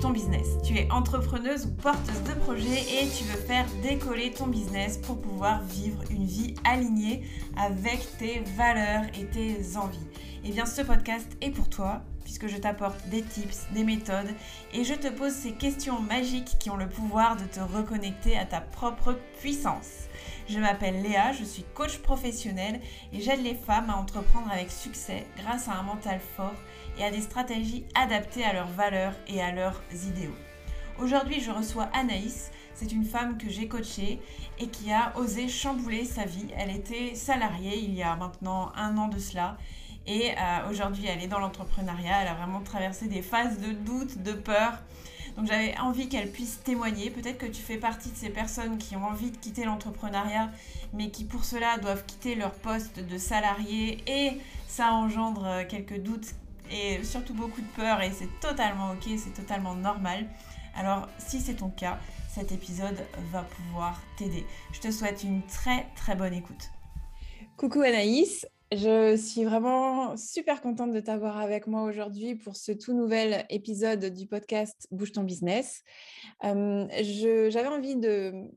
ton business. Tu es entrepreneuse ou porteuse de projet et tu veux faire décoller ton business pour pouvoir vivre une vie alignée avec tes valeurs et tes envies. Et eh bien ce podcast est pour toi puisque je t'apporte des tips, des méthodes et je te pose ces questions magiques qui ont le pouvoir de te reconnecter à ta propre puissance. Je m'appelle Léa, je suis coach professionnel et j'aide les femmes à entreprendre avec succès grâce à un mental fort et à des stratégies adaptées à leurs valeurs et à leurs idéaux. Aujourd'hui, je reçois Anaïs. C'est une femme que j'ai coachée et qui a osé chambouler sa vie. Elle était salariée il y a maintenant un an de cela. Et euh, aujourd'hui, elle est dans l'entrepreneuriat. Elle a vraiment traversé des phases de doute, de peur. Donc j'avais envie qu'elle puisse témoigner. Peut-être que tu fais partie de ces personnes qui ont envie de quitter l'entrepreneuriat, mais qui pour cela doivent quitter leur poste de salarié. Et ça engendre quelques doutes et surtout beaucoup de peur et c'est totalement ok, c'est totalement normal. Alors si c'est ton cas, cet épisode va pouvoir t'aider. Je te souhaite une très très bonne écoute. Coucou Anaïs, je suis vraiment super contente de t'avoir avec moi aujourd'hui pour ce tout nouvel épisode du podcast Bouge ton business. Euh, j'avais envie de,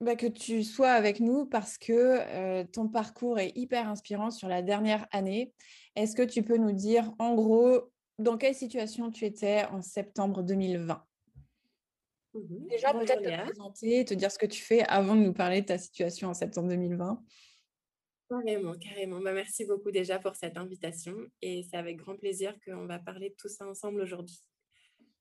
bah, que tu sois avec nous parce que euh, ton parcours est hyper inspirant sur la dernière année. Est-ce que tu peux nous dire en gros dans quelle situation tu étais en septembre 2020 mmh Déjà, peut-être te présenter, te dire ce que tu fais avant de nous parler de ta situation en septembre 2020. Carrément, carrément. Bah, merci beaucoup déjà pour cette invitation et c'est avec grand plaisir qu'on va parler de tout ça ensemble aujourd'hui.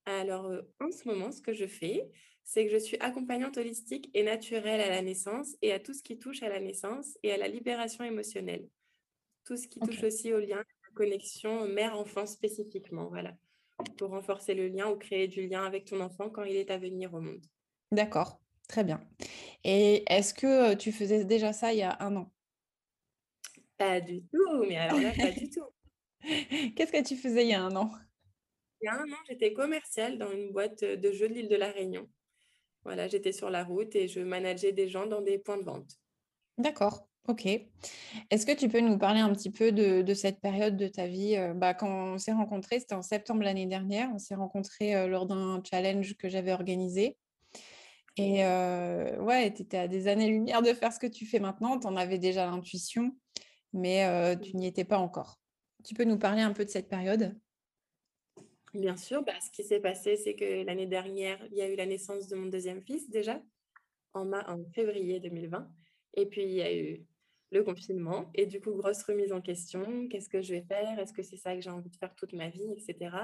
Alors, euh, en ce moment, ce que je fais, c'est que je suis accompagnante holistique et naturelle à la naissance et à tout ce qui touche à la naissance et à la libération émotionnelle. Tout ce qui touche aussi au lien, à la connexion mère-enfant spécifiquement, voilà, pour renforcer le lien ou créer du lien avec ton enfant quand il est à venir au monde. D'accord, très bien. Et est-ce que tu faisais déjà ça il y a un an? Pas du tout, mais alors là, pas du tout. Qu'est-ce que tu faisais il y a un an? Il y a un an, j'étais commerciale dans une boîte de jeux de l'île de la Réunion. Voilà, j'étais sur la route et je manageais des gens dans des points de vente. D'accord, ok. Est-ce que tu peux nous parler un petit peu de, cette période de ta vie euh, bah, Quand on s'est rencontrés, c'était en septembre l'année dernière. On s'est rencontrés euh, lors d'un challenge que j'avais organisé. Et euh, ouais, tu étais à des années-lumière de faire ce que tu fais maintenant. Tu en avais déjà l'intuition, mais tu n'y étais pas encore. Tu peux nous parler un peu de cette période? Bien sûr, bah, ce qui s'est passé, c'est que l'année dernière, il y a eu la naissance de mon deuxième fils déjà, en, en février 2020. Et puis, il y a eu le confinement. Et du coup, grosse remise en question. Qu'est-ce que je vais faire? Est-ce que c'est ça que j'ai envie de faire toute ma vie, etc.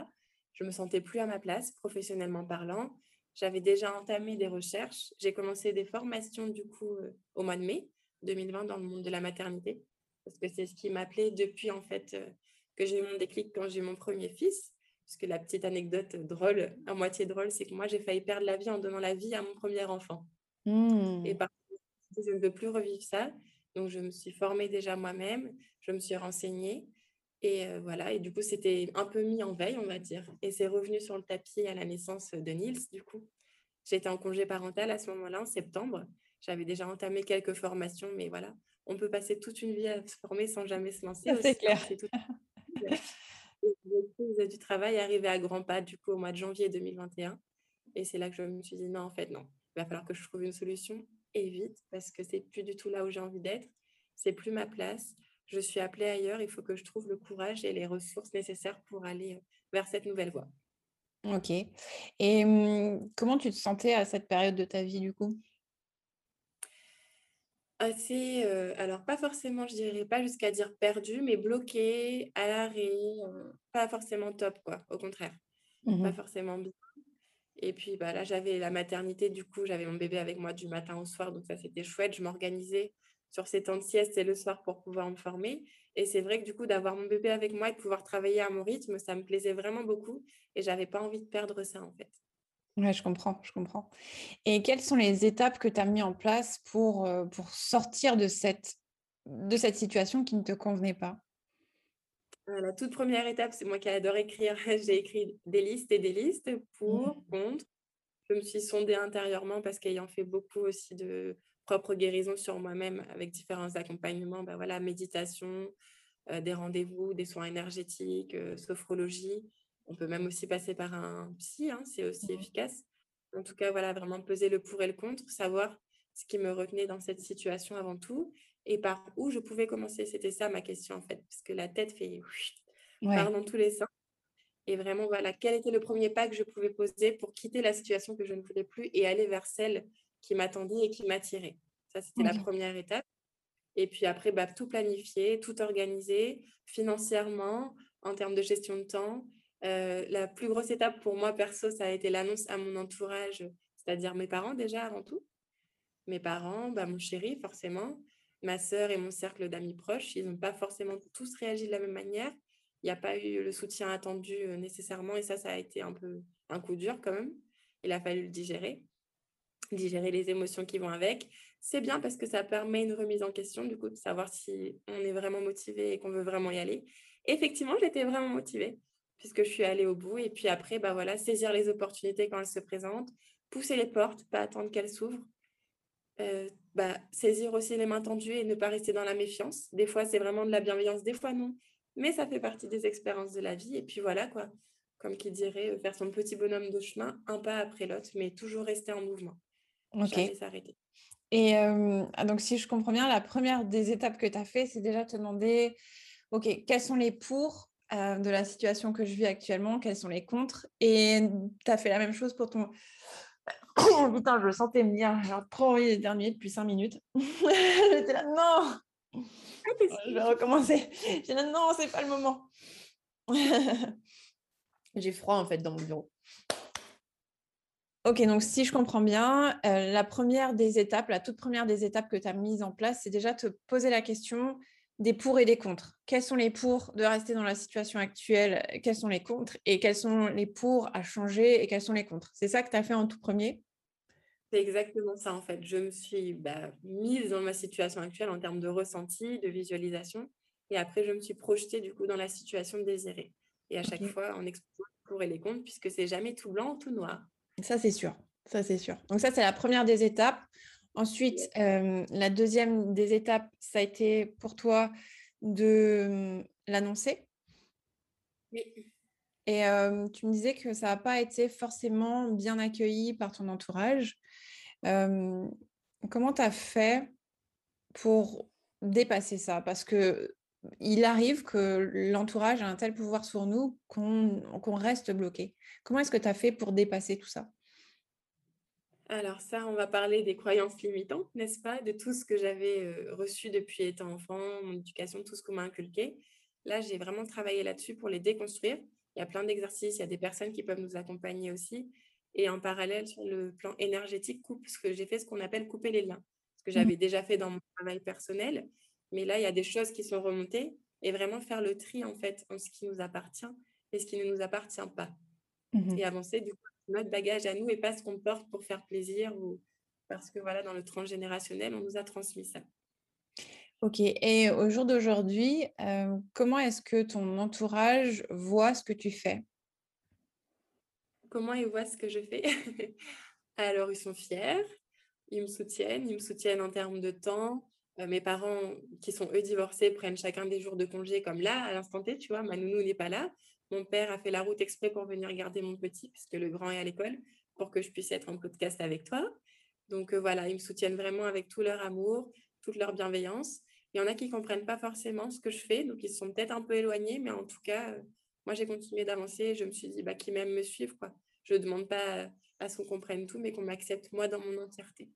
Je me sentais plus à ma place, professionnellement parlant. J'avais déjà entamé des recherches. J'ai commencé des formations, du coup, euh, au mois de mai 2020 dans le monde de la maternité. Parce que c'est ce qui m'appelait depuis, en fait, euh, que j'ai eu mon déclic quand j'ai eu mon premier fils parce que la petite anecdote drôle, à moitié drôle, c'est que moi, j'ai failli perdre la vie en donnant la vie à mon premier enfant. Mmh. Et par contre, je ne veux plus revivre ça. Donc, je me suis formée déjà moi-même, je me suis renseignée. Et euh, voilà, et du coup, c'était un peu mis en veille, on va dire. Et c'est revenu sur le tapis à la naissance de Niels, du coup. J'étais en congé parental à ce moment-là, en septembre. J'avais déjà entamé quelques formations, mais voilà, on peut passer toute une vie à se former sans jamais se lancer. C'est clair. Et du travail arrivé à grands pas, du coup, au mois de janvier 2021. Et c'est là que je me suis dit, non, en fait, non, il va falloir que je trouve une solution et vite, parce que c'est plus du tout là où j'ai envie d'être. C'est plus ma place. Je suis appelée ailleurs. Il faut que je trouve le courage et les ressources nécessaires pour aller euh, vers cette nouvelle voie. Ok. Et mmh, comment tu te sentais à cette période de ta vie, du coup? Assez, alors pas forcément, je dirais pas jusqu'à dire perdu, mais bloqué, à l'arrêt, pas forcément top, quoi, au contraire. Mmh pas forcément bien. Et puis bah, là, j'avais la maternité, du coup, j'avais mon bébé avec moi du matin au soir, donc ça, c'était chouette. Je m'organisais sur ces temps de sieste et le soir pour pouvoir me former. Et c'est vrai que du coup, d'avoir mon bébé avec moi et de pouvoir travailler à mon rythme, ça me plaisait vraiment beaucoup et j'avais pas envie de perdre ça, en fait. Ouais, je comprends, je comprends. Et quelles sont les étapes que tu as mis en place pour, euh, sortir de cette, situation qui ne te convenait pas? La toute première étape, c'est moi qui adore écrire. J'ai écrit des listes et des listes pour, mmh. contre. Je me suis sondée intérieurement parce qu'ayant fait beaucoup aussi de propre guérison sur moi-même avec différents accompagnements, ben voilà, méditation, euh, des rendez-vous, des soins énergétiques, sophrologie, On peut même aussi passer par un psy, hein, c'est aussi Mmh. efficace. En tout cas, voilà, vraiment peser le pour et le contre, savoir ce qui me retenait dans cette situation avant tout et par où je pouvais commencer. C'était ça ma question en fait, parce que la tête fait part Ouais. dans tous les sens. Et vraiment, voilà, quel était le premier pas que je pouvais poser pour quitter la situation que je ne voulais plus et aller vers celle qui m'attendait et qui m'attirait. Ça, c'était la première étape. Et puis après, bah, tout planifier, tout organiser financièrement, en termes de gestion de temps. Heu, la plus grosse étape pour moi perso, ça a été l'annonce à mon entourage, c'est-à-dire mes parents déjà avant tout. Mes parents, bah, mon chéri forcément, ma sœur et mon cercle d'amis proches, ils n'ont pas forcément tous réagi de la même manière. Il n'y a pas eu le soutien attendu, heu, nécessairement et ça, ça a été un peu un coup dur quand même. Il a fallu le digérer, digérer les émotions qui vont avec. C'est bien parce que ça permet une remise en question, du coup, de savoir si on est vraiment motivé et qu'on veut vraiment y aller. Effectivement, j'étais vraiment motivée puisque je suis allée au bout et puis après, bah, voilà, saisir les opportunités quand elles se présentent, pousser les portes, pas attendre qu'elles s'ouvrent Heu, bah, saisir aussi les mains tendues et ne pas rester dans la méfiance. Des fois, c'est vraiment de la bienveillance, des fois non, mais ça fait partie des expériences de la vie et puis voilà quoi. Comme qui dirait, heu, faire son petit bonhomme de chemin, un pas après l'autre, mais toujours rester en mouvement, jamais OK. s'arrêter. Et hem, ah donc si je comprends bien, la première des étapes que tu as fait, c'est déjà te demander: «OK, quels sont les pour, de la situation que je vis actuellement? Quels sont les contre?» et tu as fait la même chose pour ton putain, je le sentais venir, j'ai trop envie d'éternuer depuis 5 minutes. J'étais là: «Non!» Ah je vais recommencer. J'étais là: «Non, c'est pas le moment!» J'ai froid en fait dans mon bureau. OK, donc si je comprends bien, heu, la première des étapes, la toute première des étapes que tu as mises en place, c'est déjà te poser la question des pour et des contre. Quels sont les pour de rester dans la situation actuelle? Quels sont les contre? Et quels sont les pour à changer et quels sont les contre? C'est ça que tu as fait en tout premier? C'est exactement ça en fait. Je me suis, bah, mise dans ma situation actuelle en termes de ressenti, de visualisation et après je me suis projetée du coup dans la situation désirée et à chaque OK, fois en explorant les pour et les contre puisque c'est jamais tout blanc ou tout noir. ça c'est sûr, ça c'est sûr. Donc ça, c'est la première des étapes. Ensuite, hem, la deuxième des étapes, ça a été pour toi de, mmh, l'annoncer? Oui. Et tu me disais que ça a pas été forcément bien accueilli par ton entourage. Comment tu as fait pour dépasser ça? Parce qu'il arrive que l'entourage a un tel pouvoir sur nous qu'on reste bloqué. Comment est-ce que tu as fait pour dépasser tout ça? Alors ça, on va parler des croyances limitantes, n'est-ce pas? De tout ce que j'avais, reçu depuis étant enfant, mon éducation, tout ce qu'on m'a inculqué. Là, j'ai vraiment travaillé là-dessus pour les déconstruire. Il y a plein d'exercices, il y a des personnes qui peuvent nous accompagner aussi et en parallèle, sur le plan énergétique, coupe ce que j'ai fait ce qu'on appelle couper les liens. Ce que Mmh j'avais déjà fait dans mon travail personnel, mais là, il y a des choses qui sont remontées et vraiment faire le tri, en fait, en ce qui nous appartient et ce qui ne nous appartient pas. Mmh Et avancer du coup, notre bagage à nous et pas ce qu'on porte pour faire plaisir ou parce que voilà, dans le transgénérationnel, on nous a transmis ça. OK et au jour d'aujourd'hui, hem, comment est-ce que ton entourage voit ce que tu fais? Comment ils voient ce que je fais? Alors ils sont fiers, ils me soutiennent, ils me soutiennent en termes de temps. Heu, mes parents qui sont eux divorcés prennent chacun des jours de congé comme là, à l'instant T, tu vois? Ma nounou n'est pas là. Mon père a fait la route exprès pour venir garder mon petit puisque le grand est à l'école, pour que je puisse être en podcast avec toi. Donc, heu, voilà, ils me soutiennent vraiment avec tout leur amour, toute leur bienveillance. Il y en a qui comprennent pas forcément ce que je fais, donc ils sont peut-être un peu éloignés, mais en tout cas, heu, moi j'ai continué d'avancer et je me suis dit: «Bah, qu'ils m'aiment me suivre, quoi». Je demande pas à ce qu'on comprenne tout, mais qu'on m'accepte moi dans mon entièreté.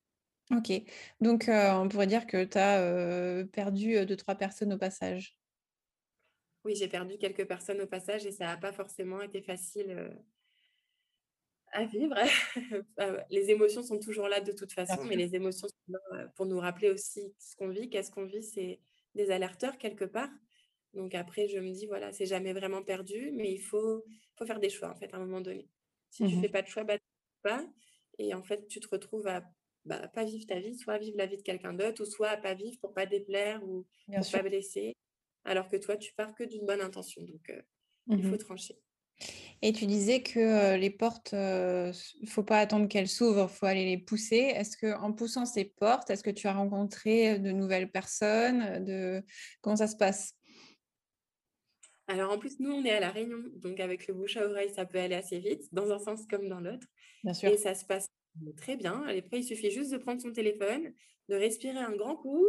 OK. Donc, heu, on pourrait dire que tu as, perdu, heu, 2-3 personnes au passage? Oui, j'ai perdu quelques personnes au passage et ça a pas forcément été facile, à vivre. Heu, les émotions sont toujours là de toute façon, mais les émotions sont là, heu, pour nous rappeler aussi ce qu'on vit. Qu'est-ce qu'on vit? C'est des alerteurs quelque part. Donc après, je me dis: «Voilà, c'est jamais vraiment perdu, mais il faut faut faire des choix, en fait, à un moment donné». Si tu fais Mmh pas de choix, bah, pas et en fait, tu te retrouves à, bah, pas vivre ta vie, soit à vivre la vie de quelqu'un d'autre ou soit à pas vivre pour pas déplaire ou Bien pour sûr. pas blesser, alors que toi, tu pars que d'une bonne intention. Donc heu, il faut Mmh trancher. Et tu disais que, les portes, heu, s faut pas attendre qu'elles s'ouvrent, faut aller les pousser. Est-ce que en poussant ces portes, est-ce que tu as rencontré, de nouvelles personnes, de comment ça se passe? Alors en plus, nous, on est à La Réunion, donc avec le bouche à oreille, ça peut aller assez vite, dans un sens comme dans l'autre. Bien sûr. Et ça se passe très bien. Après, il suffit juste de prendre son téléphone, de respirer un grand coup,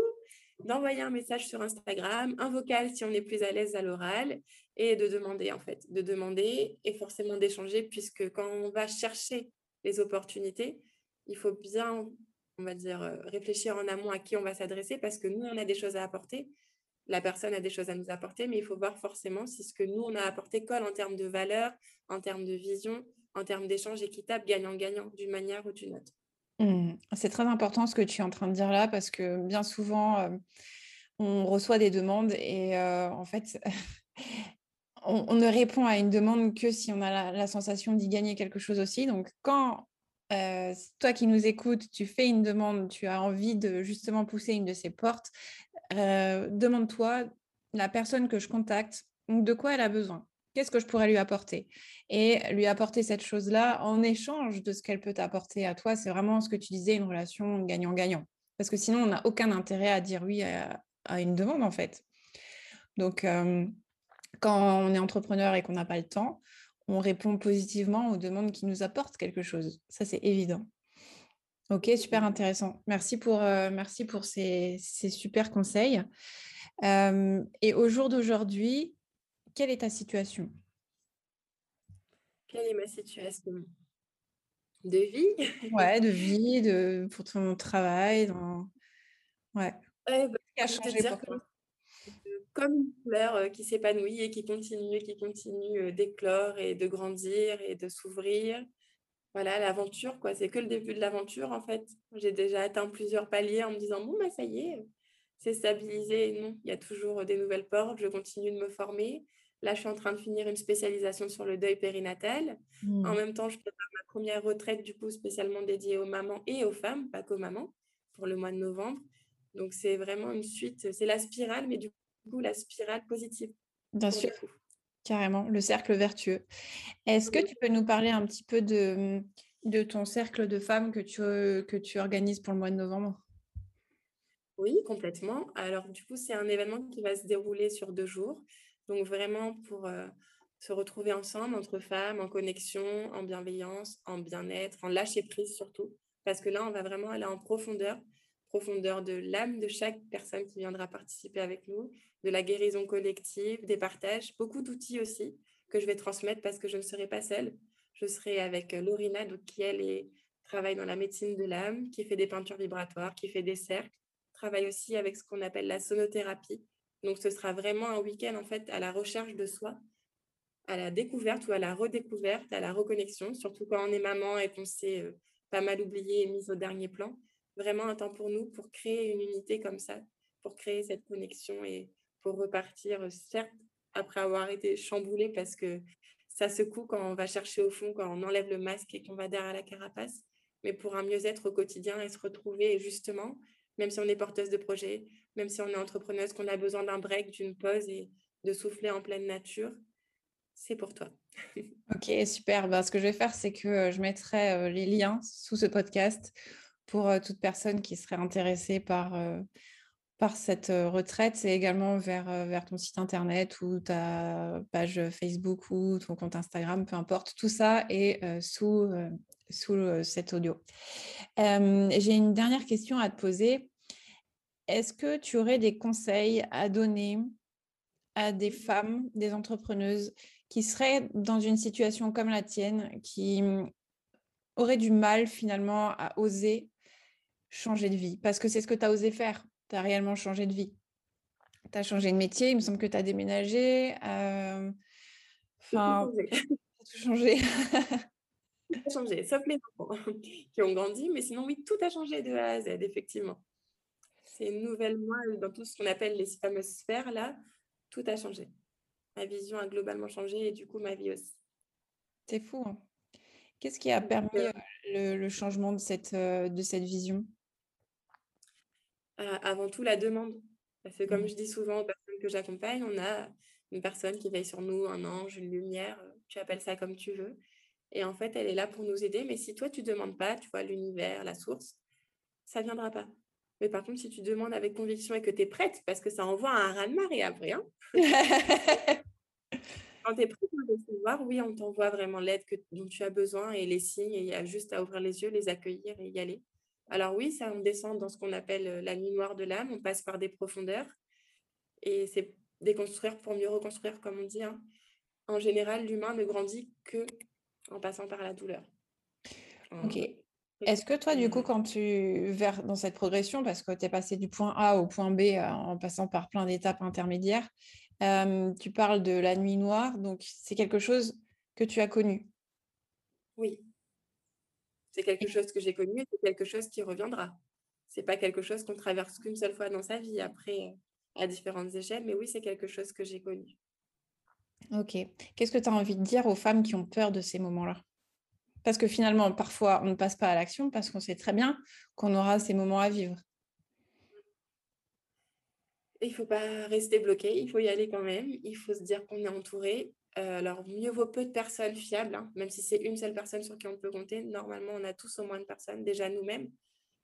d'envoyer un message sur Instagram, un vocal si on est plus à l'aise à l'oral, et de demander en fait, de demander et forcément d'échanger, puisque quand on va chercher les opportunités, il faut bien, on va dire, euh, réfléchir en amont à qui on va s'adresser, parce que nous, on a des choses à apporter, la personne a des choses à nous apporter, mais il faut voir forcément si ce que nous, on a apporté colle en termes de valeur, en termes de vision, en termes d'échange équitable, gagnant-gagnant, d'une manière ou d'une autre. Mmh. C'est très important ce que tu es en train de dire là, parce que bien souvent, euh, on reçoit des demandes et euh, en fait, on, ne répond à une demande que si on a la, sensation d'y gagner quelque chose aussi. Donc, quand euh, toi qui nous écoutes, tu fais une demande, tu as envie de justement pousser une de ces portes, demande-toi la personne que je contacte, de quoi elle a besoin Qu'est-ce que je pourrais lui apporter? Et lui apporter cette chose-là en échange de ce qu'elle peut t'apporter à toi, c'est vraiment ce que tu disais, une relation gagnant-gagnant. Parce que sinon, on n'a aucun intérêt à dire oui à, une demande, en fait. Donc, quand on est entrepreneur et qu'on n'a pas le temps, on répond positivement aux demandes qui nous apportent quelque chose. Ça, c'est évident. Ok, super intéressant. Merci pour, merci pour ces, super conseils. et au jour d'aujourd'hui, quelle est ta situation? Quelle est ma situation? De vie? Ouais, de vie, de, pour ton travail. Dans... Ouais. ouais bah, a changé pour toi? comme une fleur euh, qui s'épanouit et qui continue, qui continue euh, d'éclore et de grandir et de s'ouvrir. Voilà, l'aventure, quoi. C'est que le début de l'aventure, en fait. J'ai déjà atteint plusieurs paliers en me disant, bon, bah, ça y est, c'est stabilisé. Non, il y a toujours des nouvelles portes. Je continue de me former. Là, je suis en train de finir une spécialisation sur le deuil périnatal. En mmh. même temps, je prépare ma première retraite, du coup, spécialement dédiée aux mamans et aux femmes, pas qu'aux mamans, pour le mois de novembre. Donc, c'est vraiment une suite, c'est la spirale, mais du coup, la spirale positive. Bien sûr, carrément, le cercle vertueux. Est-ce que tu peux nous parler un petit peu de, de ton cercle de femmes que tu, que tu organises pour le mois de novembre? Oui, complètement. Alors, du coup, c'est un événement qui va se dérouler sur deux jours. Donc vraiment pour euh, se retrouver ensemble entre femmes, en connexion, en bienveillance, en bien-être, en lâcher prise surtout. Parce que là, on va vraiment aller en profondeur, profondeur de l'âme de chaque personne qui viendra participer avec nous, de la guérison collective, des partages, beaucoup d'outils aussi que je vais transmettre parce que je ne serai pas seule. Je serai avec euh, Lorina, donc, qui elle travaille dans la médecine de l'âme, qui fait des peintures vibratoires, qui fait des cercles, travaille aussi avec ce qu'on appelle la sonothérapie, donc, ce sera vraiment un week-end en fait à la recherche de soi, à la découverte ou à la redécouverte, à la reconnexion, surtout quand on est maman et qu'on s'est euh, pas mal oublié et mis au dernier plan. Vraiment un temps pour nous pour créer une unité comme ça, pour créer cette connexion et pour repartir, euh, certes, après avoir été chamboulé parce que ça secoue quand on va chercher au fond, quand on enlève le masque et qu'on va derrière la carapace, mais pour un mieux-être au quotidien et se retrouver justement, même si on est porteuse de projet, même si on est entrepreneuse, qu'on a besoin d'un break, d'une pause et de souffler en pleine nature, c'est pour toi. ok, super. Ben, ce que je vais faire, c'est que euh, je mettrai euh, les liens sous ce podcast pour euh, toute personne qui serait intéressée par, par cette retraite et également vers, vers ton site internet ou ta page Facebook ou ton compte Instagram, peu importe. Tout ça est sous, sous cet audio. J'ai une dernière question à te poser. Est-ce que tu aurais des conseils à donner à des femmes, des entrepreneuses qui seraient dans une situation comme la tienne, qui mmh, auraient du mal finalement à oser changer de vie? Parce que c'est ce que tu as osé faire, tu as réellement changé de vie. Tu as changé de métier, il me semble que tu as déménagé. Enfin, tout changé. tout a changé, sauf les enfants qui ont grandi, mais sinon, oui, tout a changé de A à Z, effectivement c'est une nouvelle moi dans tout ce qu'on appelle les fameuses sphères là, tout a changé. Ma vision a globalement changé et du coup ma vie aussi. C'est fou. Hein. Qu'est-ce qui a permis euh, le, changement de cette, euh, de cette vision? Euh, Avant tout la demande. Parce que comme mmh. je dis souvent aux personnes que j'accompagne, on a une personne qui veille sur nous, un ange, une lumière, tu appelles ça comme tu veux. Et en fait, elle est là pour nous aider. Mais si toi, tu ne demandes pas, tu vois, l'univers, la source, ça ne viendra pas. Mais par contre, si tu demandes avec conviction et que tu es prête, parce que ça envoie un raz-de-marée après, hein Quand tu es prêt à recevoir, oui, on t'envoie vraiment l'aide dont tu as besoin et les signes, et il y a juste à ouvrir les yeux, les accueillir et y aller. Alors oui, ça, on descend dans ce qu'on appelle la nuit noire de l'âme, on passe par des profondeurs, et c'est déconstruire pour mieux reconstruire, comme on dit. Hein. En général, l'humain ne grandit que en passant par la douleur. Ok. Est-ce que toi, du coup, quand tu vers dans cette progression, parce que tu es passé du point A au point B euh, en passant par plein d'étapes intermédiaires, euh, tu parles de la nuit noire, donc c'est quelque chose que tu as connu? Oui. C'est quelque chose que j'ai connu et c'est quelque chose qui reviendra. C'est pas quelque chose qu'on traverse qu'une seule fois dans sa vie, après, euh, à différentes échelles, mais oui, c'est quelque chose que j'ai connu. Ok. Qu'est-ce que tu as envie de dire aux femmes qui ont peur de ces moments-là? Parce que finalement, parfois, on ne passe pas à l'action parce qu'on sait très bien qu'on aura ces moments à vivre. Il ne faut pas rester bloqué, il faut y aller quand même. Il faut se dire qu'on est entouré. Euh, alors, mieux vaut peu de personnes fiables, hein. même si c'est une seule personne sur qui on peut compter. Normalement, on a tous au moins une personne, déjà nous-mêmes,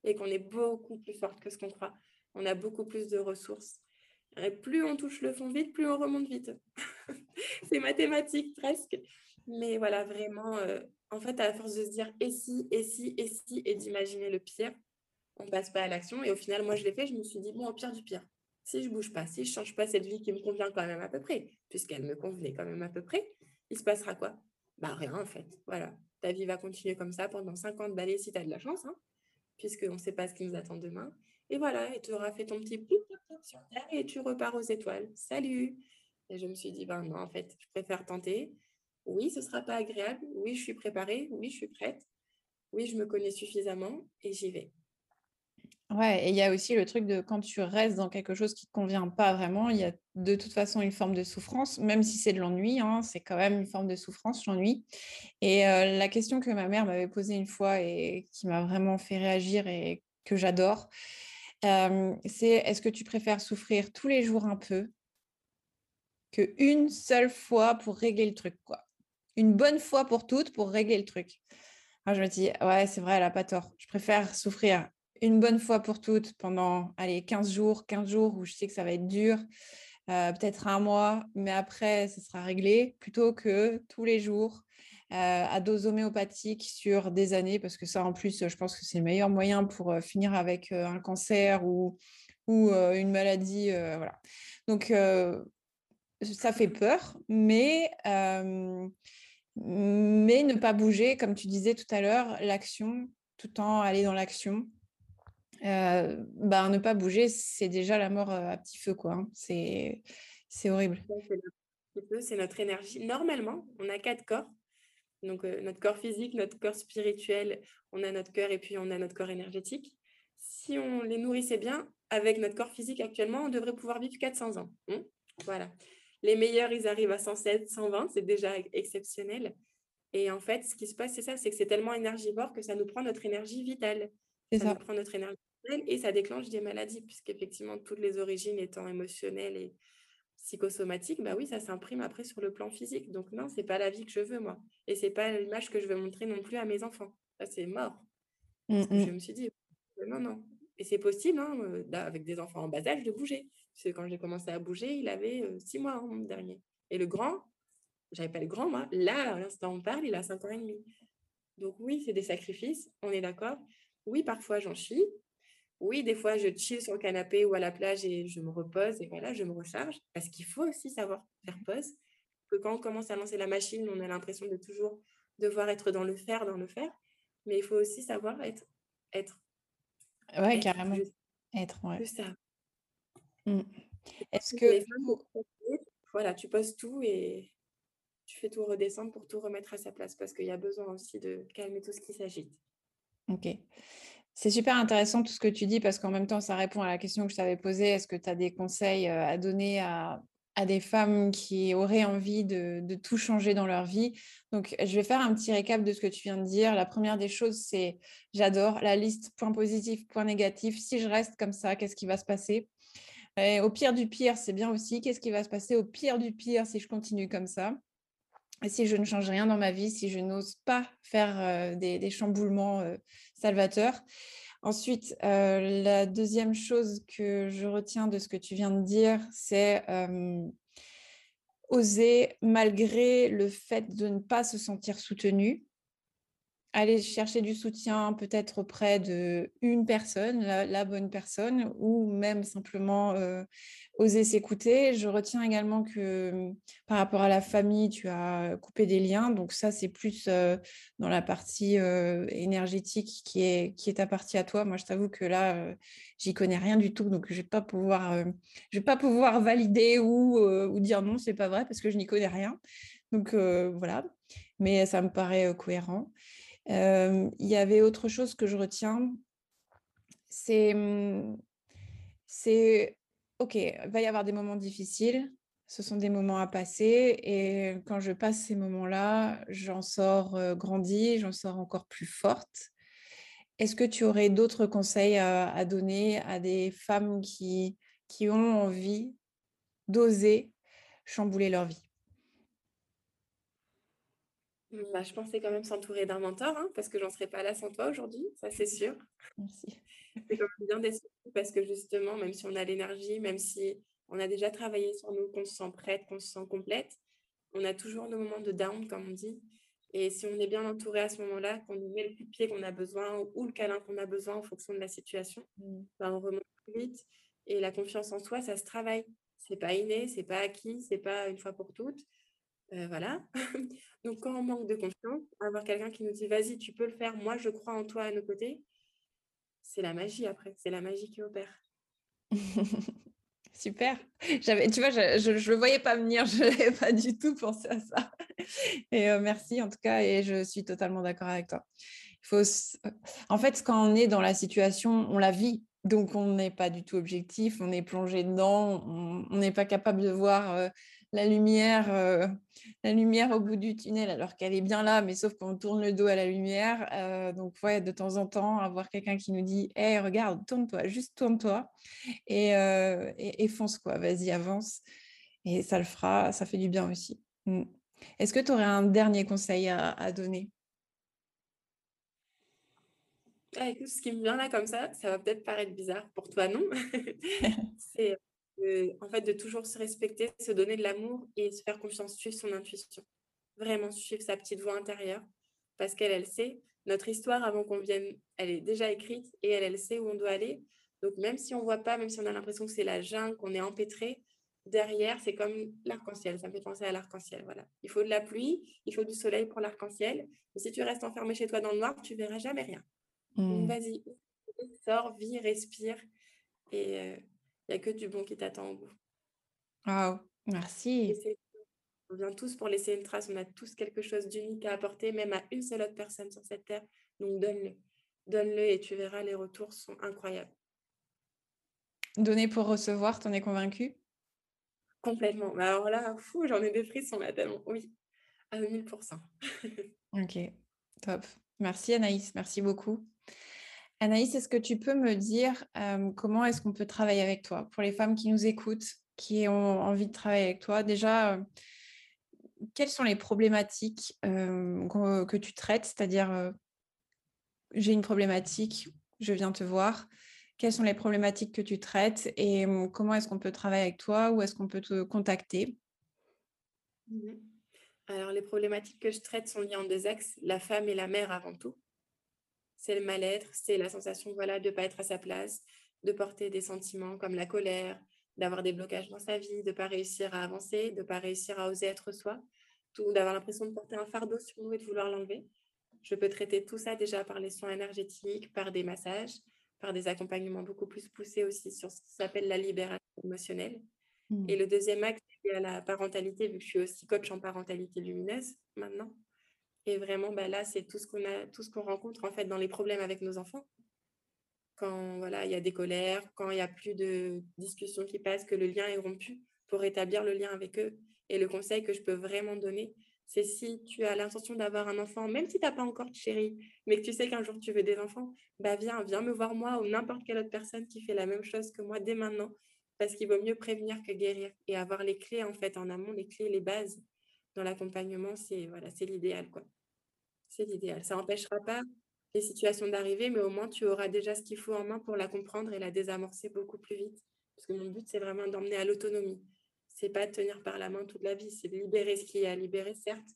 et qu'on est beaucoup plus forte que ce qu'on croit. On a beaucoup plus de ressources. Et plus on touche le fond vite, plus on remonte vite. c'est mathématique presque. Mais voilà, vraiment, euh, en fait, à force de se dire et si, et si, et si, et d'imaginer le pire, on passe pas à l'action. Et au final, moi, je l'ai fait, je me suis dit, bon, au pire du pire, si je bouge pas, si je change pas cette vie qui me convient quand même à peu près, puisqu'elle me convenait quand même à peu près, il se passera quoi? Bah rien en fait. Voilà. Ta vie va continuer comme ça pendant 50 balais si tu as de la chance, hein, puisqu'on ne sait pas ce qui nous attend demain. Et voilà, et tu auras fait ton petit plouc sur Terre et tu repars aux étoiles. Salut Et je me suis dit, ben non, en fait, je préfère tenter. Oui, ce ne sera pas agréable. Oui, je suis préparée. Oui, je suis prête. Oui, je me connais suffisamment et j'y vais. Ouais, et il y a aussi le truc de quand tu restes dans quelque chose qui ne te convient pas vraiment, il y a de toute façon une forme de souffrance, même si c'est de l'ennui, hein, c'est quand même une forme de souffrance, l'ennui. Et euh, la question que ma mère m'avait posée une fois et qui m'a vraiment fait réagir et que j'adore, c'est est-ce que tu préfères souffrir tous les jours un peu que une seule fois pour régler le truc, quoi? Une bonne fois pour toutes pour régler le truc. je me dis, ouais, c'est vrai, elle n'a pas tort. Je préfère souffrir une bonne fois pour toutes pendant, allez, 15 jours, 15 jours où je sais que ça va être dur, peut-être un mois, mais après, ça sera réglé, plutôt que tous les jours euh, à dose homéopathique sur des années, parce que ça, en plus, je pense que c'est le meilleur moyen pour euh, finir avec euh, un cancer ou, ou une maladie. voilà. Donc, ça fait peur, mais, mais ne pas bouger, comme tu disais tout à l'heure, l'action, tout temps aller dans l'action. bah, ne pas bouger, c'est déjà la mort à petit feu, quoi. Hein. C'est horrible. C'est notre énergie. Normalement, on a quatre corps. Donc, euh, notre corps physique, notre corps spirituel, on a notre cœur et puis on a notre corps énergétique. Si on les nourrissait bien, avec notre corps physique actuellement, on devrait pouvoir vivre 400 ans. Hein. voilà. Les meilleurs, ils arrivent à 107, 120, c'est déjà exceptionnel. Et en fait, ce qui se passe, c'est ça, c'est que c'est tellement énergivore que ça nous prend notre énergie vitale. Ça, ça, nous prend notre énergie vitale et ça déclenche des maladies, puisqu'effectivement, toutes les origines étant émotionnelles et psychosomatique, bah oui, ça s'imprime après sur le plan physique. Donc non, c'est pas la vie que je veux moi, et c'est pas l'image que je veux montrer non plus à mes enfants. Ça c'est mort. Mmh, mmh. Je me suis dit non non, et c'est possible hein, euh, avec des enfants en bas âge de bouger. Parce que quand j'ai commencé à bouger, il avait euh, six mois hein, dernier. Et le grand, j'avais pas le grand moi. Là, à l'instant où on parle, il a cinq ans et demi. Donc oui, c'est des sacrifices, on est d'accord. Oui, parfois j'en chie, oui, des fois, je chill sur le canapé ou à la plage et je me repose et voilà, je me recharge. Parce qu'il faut aussi savoir faire pause. Que quand on commence à lancer la machine, on a l'impression de toujours devoir être dans le faire, dans le faire. Mais il faut aussi savoir être. être ouais, carrément. Être, ouais. ça. Mmh. Est-ce que. Voilà, tu poses tout et tu fais tout redescendre pour tout remettre à sa place parce qu'il y a besoin aussi de calmer tout ce qui s'agite. Ok. C'est super intéressant tout ce que tu dis parce qu'en même temps, ça répond à la question que je t'avais posée. Est-ce que tu as des conseils à donner à, des femmes qui auraient envie de, tout changer dans leur vie? Donc, je vais faire un petit récap de ce que tu viens de dire. La première des choses, c'est j'adore la liste point positif, point négatif. Si je reste comme ça, qu'est-ce qui va se passer? Au pire du pire, c'est bien aussi. Qu'est-ce qui va se passer au pire du pire si je continue comme ça? Si je ne change rien dans ma vie, si je n'ose pas faire des, chamboulements salvateurs. Ensuite, la deuxième chose que je retiens de ce que tu viens de dire, c'est oser, malgré le fait de ne pas se sentir soutenu, aller chercher du soutien peut-être auprès de une personne, la, bonne personne, ou même simplement euh, oser s'écouter. Je retiens également que mmh, par rapport à la famille, tu as coupé des liens. Donc ça, c'est plus euh, dans la partie euh, énergétique qui est, qui est partie à toi. Moi, je t'avoue que là, j'y connais rien du tout. Donc je ne vais, pas pouvoir, je vais pas pouvoir valider ou, ou dire non, c'est pas vrai parce que je n'y connais rien. Donc voilà, mais ça me paraît cohérent il y avait autre chose que je retiens, c'est, mmh, c'est OK, il va y avoir des moments difficiles, ce sont des moments à passer et quand je passe ces moments-là, j'en sors grandie, j'en sors encore plus forte. Est-ce que tu aurais d'autres conseils à, donner à des femmes qui, qui ont envie d'oser chambouler leur vie? Bah, je pensais quand même s'entourer d'un mentor, hein, parce que j'en serais pas là sans toi aujourd'hui, ça c'est sûr. Merci. C'est quand même bien d'être parce que justement, même si on a l'énergie, même si on a déjà travaillé sur nous, qu'on se sent prête, qu'on se sent complète, on a toujours nos moments de down, comme on dit. Et si on est bien entouré à ce moment-là, qu'on nous met le coup de pied qu'on a besoin ou le câlin qu'on a besoin en fonction de la situation, mmh. bah, on remonte plus vite. Et la confiance en soi, ça se travaille. C'est pas inné, c'est pas acquis, c'est pas une fois pour toutes. Euh, voilà. Donc, quand on manque de confiance, avoir quelqu'un qui nous dit vas-y, tu peux le faire, moi je crois en toi à nos côtés, c'est la magie après, c'est la magie qui opère. Super. J'avais, tu vois, je ne le voyais pas venir, je n'avais pas du tout pensé à ça. Euh, merci en tout cas, et je suis totalement d'accord avec toi. En fait, quand on est dans la situation, on la vit. Donc, on n'est pas du tout objectif, on est plongé dedans, on n'est pas capable de voir euh, la lumière, euh, la lumière au bout du tunnel, alors qu'elle est bien là, mais sauf qu'on tourne le dos à la lumière. Euh, donc, ouais, de temps en temps, avoir quelqu'un qui nous dit Hé, regarde, tourne-toi, juste tourne-toi et, euh, fonce, quoi, vas-y, avance. Et ça le fera, ça fait du bien aussi. Mm. Est-ce que tu aurais un dernier conseil à, donner? Ah, écoute, ce qui me vient là comme ça, ça va peut-être paraître bizarre pour toi, non C'est en fait, de toujours se respecter, se donner de l'amour et se faire confiance, suivre son intuition. Vraiment suivre sa petite voix intérieure parce qu'elle, elle sait. Notre histoire, avant qu'on vienne, elle est déjà écrite et elle, elle sait où on doit aller. Donc, même si on ne voit pas, même si on a l'impression que c'est la jungle, qu'on est empêtré, derrière, c'est comme l'arc-en-ciel. Ça me fait penser à l'arc-en-ciel. Voilà. Il faut de la pluie, il faut du soleil pour l'arc-en-ciel. Mais si tu restes enfermé chez toi dans le noir, tu verras jamais rien. Donc, mmh. vas-y, sors, vis, respire. Et, euh, il n'y a que du bon qui t'attend au bout. Waouh, merci. On vient tous pour laisser une trace, on a tous quelque chose d'unique à apporter, même à une seule autre personne sur cette terre. Donc donne-le. Donne-le et tu verras, les retours sont incroyables. Donner pour recevoir, t'en es convaincu? Complètement. Bah, alors là, fou, j'en ai des frissons là tellement. Oui, à 1000%. ok, top. Merci Anaïs, merci beaucoup. Anaïs, est-ce que tu peux me dire comment est-ce qu'on peut travailler avec toi? Pour les femmes qui nous écoutent, qui ont envie de travailler avec toi, déjà, quelles sont les problématiques que tu traites? C'est-à-dire, j'ai une problématique, je viens te voir. Quelles sont les problématiques que tu traites et comment est-ce qu'on peut travailler avec toi? Ou est-ce qu'on peut te contacter? Mmh Alors, les problématiques que je traite sont liées en deux axes, la femme et la mère avant tout c'est le mal-être, c'est la sensation voilà, de ne pas être à sa place, de porter des sentiments comme la colère, d'avoir des blocages dans sa vie, de ne pas réussir à avancer, de ne pas réussir à oser être soi, tout, d'avoir l'impression de porter un fardeau sur nous et de vouloir l'enlever. Je peux traiter tout ça déjà par les soins énergétiques, par des massages, par des accompagnements beaucoup plus poussés aussi sur ce qui s'appelle la libération émotionnelle. Mmh. Et le deuxième axe, c'est la parentalité, vu que je suis aussi coach en parentalité lumineuse maintenant. Et vraiment, bah, là, c'est tout ce qu'on a, tout ce qu'on rencontre en fait dans les problèmes avec nos enfants. Quand voilà, il y a des colères, quand il n'y a plus de discussions qui passent, que le lien est rompu, pour établir le lien avec eux. Et le conseil que je peux vraiment donner, c'est si tu as l'intention d'avoir un enfant, même si tu n'as pas encore de chéri, mais que tu sais qu'un jour tu veux des enfants, bah viens, viens me voir moi ou n'importe quelle autre personne qui fait la même chose que moi dès maintenant, parce qu'il vaut mieux prévenir que guérir et avoir les clés en fait en amont, les clés, les bases dans l'accompagnement, c'est voilà, c'est l'idéal quoi. C'est l'idéal. Ça n'empêchera pas les situations d'arriver, mais au moins tu auras déjà ce qu'il faut en main pour la comprendre et la désamorcer beaucoup plus vite. Parce que mon but, c'est vraiment d'emmener à l'autonomie. c'est pas tenir par la main toute la vie, c'est de libérer ce qui est à libérer, certes,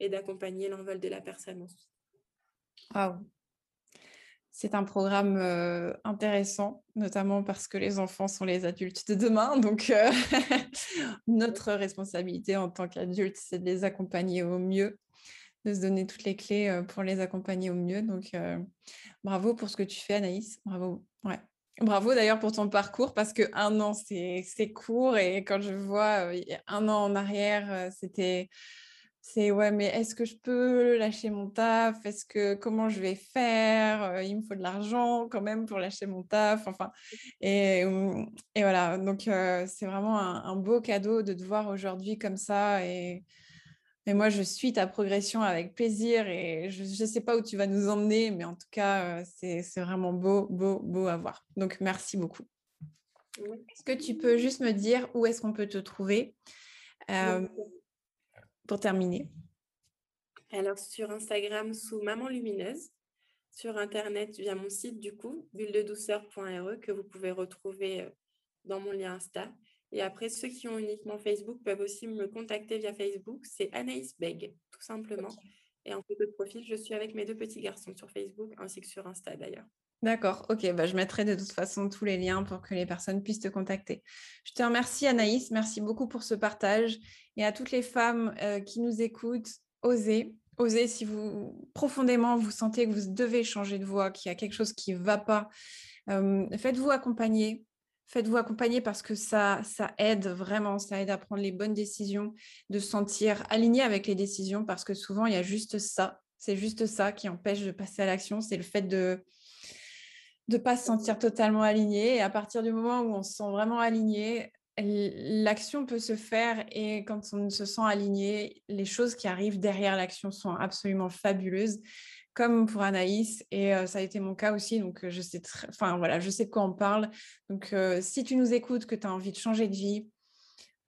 et d'accompagner l'envol de la personne ensuite. C'est un programme euh, intéressant, notamment parce que les enfants sont les adultes de demain. Donc, euh, notre responsabilité en tant qu'adultes, c'est de les accompagner au mieux, de se donner toutes les clés euh, pour les accompagner au mieux. Donc, bravo pour ce que tu fais, Anaïs. Bravo. Bravo d'ailleurs pour ton parcours parce que un an, c'est court. Et quand je vois un an en arrière, c'était c'est ouais, mais est-ce que je peux lâcher mon taf? Est-ce que comment je vais faire? Il me faut de l'argent quand même pour lâcher mon taf. Enfin, et, mmh, et voilà. Donc c'est vraiment un, beau cadeau de te voir aujourd'hui comme ça. Et, et, moi, je suis ta progression avec plaisir. Et je ne sais pas où tu vas nous emmener, mais en tout cas, c'est vraiment beau, beau, beau à voir. Donc merci beaucoup. Est-ce que tu peux juste me dire où est-ce qu'on peut te trouver? Pour terminer Alors, sur Instagram, sous Maman Lumineuse. Sur Internet, via mon site, du coup, bullededouceur.re, que vous pouvez retrouver euh, dans mon lien Insta. Et après, ceux qui ont uniquement Facebook peuvent aussi me contacter via Facebook. C'est Anaïs Beg, tout simplement. Et en photo de profil, je suis avec mes deux petits garçons sur Facebook, ainsi que sur Insta d'ailleurs. D'accord, ok, bah, je mettrai de toute façon tous les liens pour que les personnes puissent te contacter. Je te remercie Anaïs, merci beaucoup pour ce partage et à toutes les femmes euh, qui nous écoutent, osez, osez si vous profondément vous sentez que vous devez changer de voix, qu'il y a quelque chose qui ne va pas, euh, faites-vous accompagner. Faites-vous accompagner parce que ça, ça aide vraiment, ça aide à prendre les bonnes décisions, de se sentir aligné avec les décisions parce que souvent il y a juste ça, c'est juste ça qui empêche de passer à l'action, c'est le fait de, de pas se sentir totalement aligné. Et à partir du moment où on se sent vraiment aligné, l'action peut se faire et quand on se sent aligné, les choses qui arrivent derrière l'action sont absolument fabuleuses, comme pour Anaïs et euh, ça a été mon cas aussi. Donc euh, je sais, enfin voilà, je sais de quoi on parle. Donc euh, si tu nous écoutes, que tu as envie de changer de vie,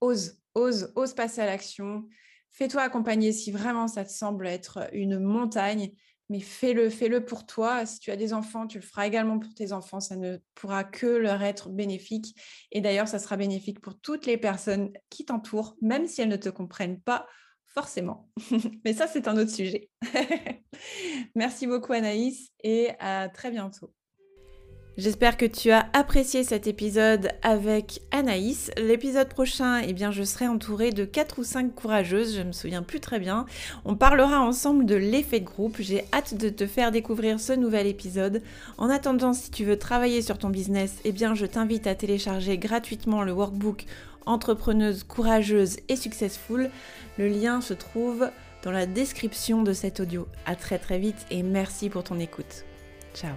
ose, ose, ose passer à l'action. Fais-toi accompagner si vraiment ça te semble être une montagne mais fais-le, fais-le pour toi. Si tu as des enfants, tu le feras également pour tes enfants. Ça ne pourra que leur être bénéfique. Et d'ailleurs, ça sera bénéfique pour toutes les personnes qui t'entourent, même si elles ne te comprennent pas forcément. mais ça, c'est un autre sujet. Merci beaucoup Anaïs et à très bientôt. J'espère que tu as apprécié cet épisode avec Anaïs. L'épisode prochain, eh bien, je serai entourée de 4 ou 5 courageuses, je me souviens plus très bien. On parlera ensemble de l'effet de groupe. J'ai hâte de te faire découvrir ce nouvel épisode. En attendant, si tu veux travailler sur ton business, eh bien, je t'invite à télécharger gratuitement le workbook Entrepreneuse courageuse et successful. Le lien se trouve dans la description de cet audio. À très très vite et merci pour ton écoute. Ciao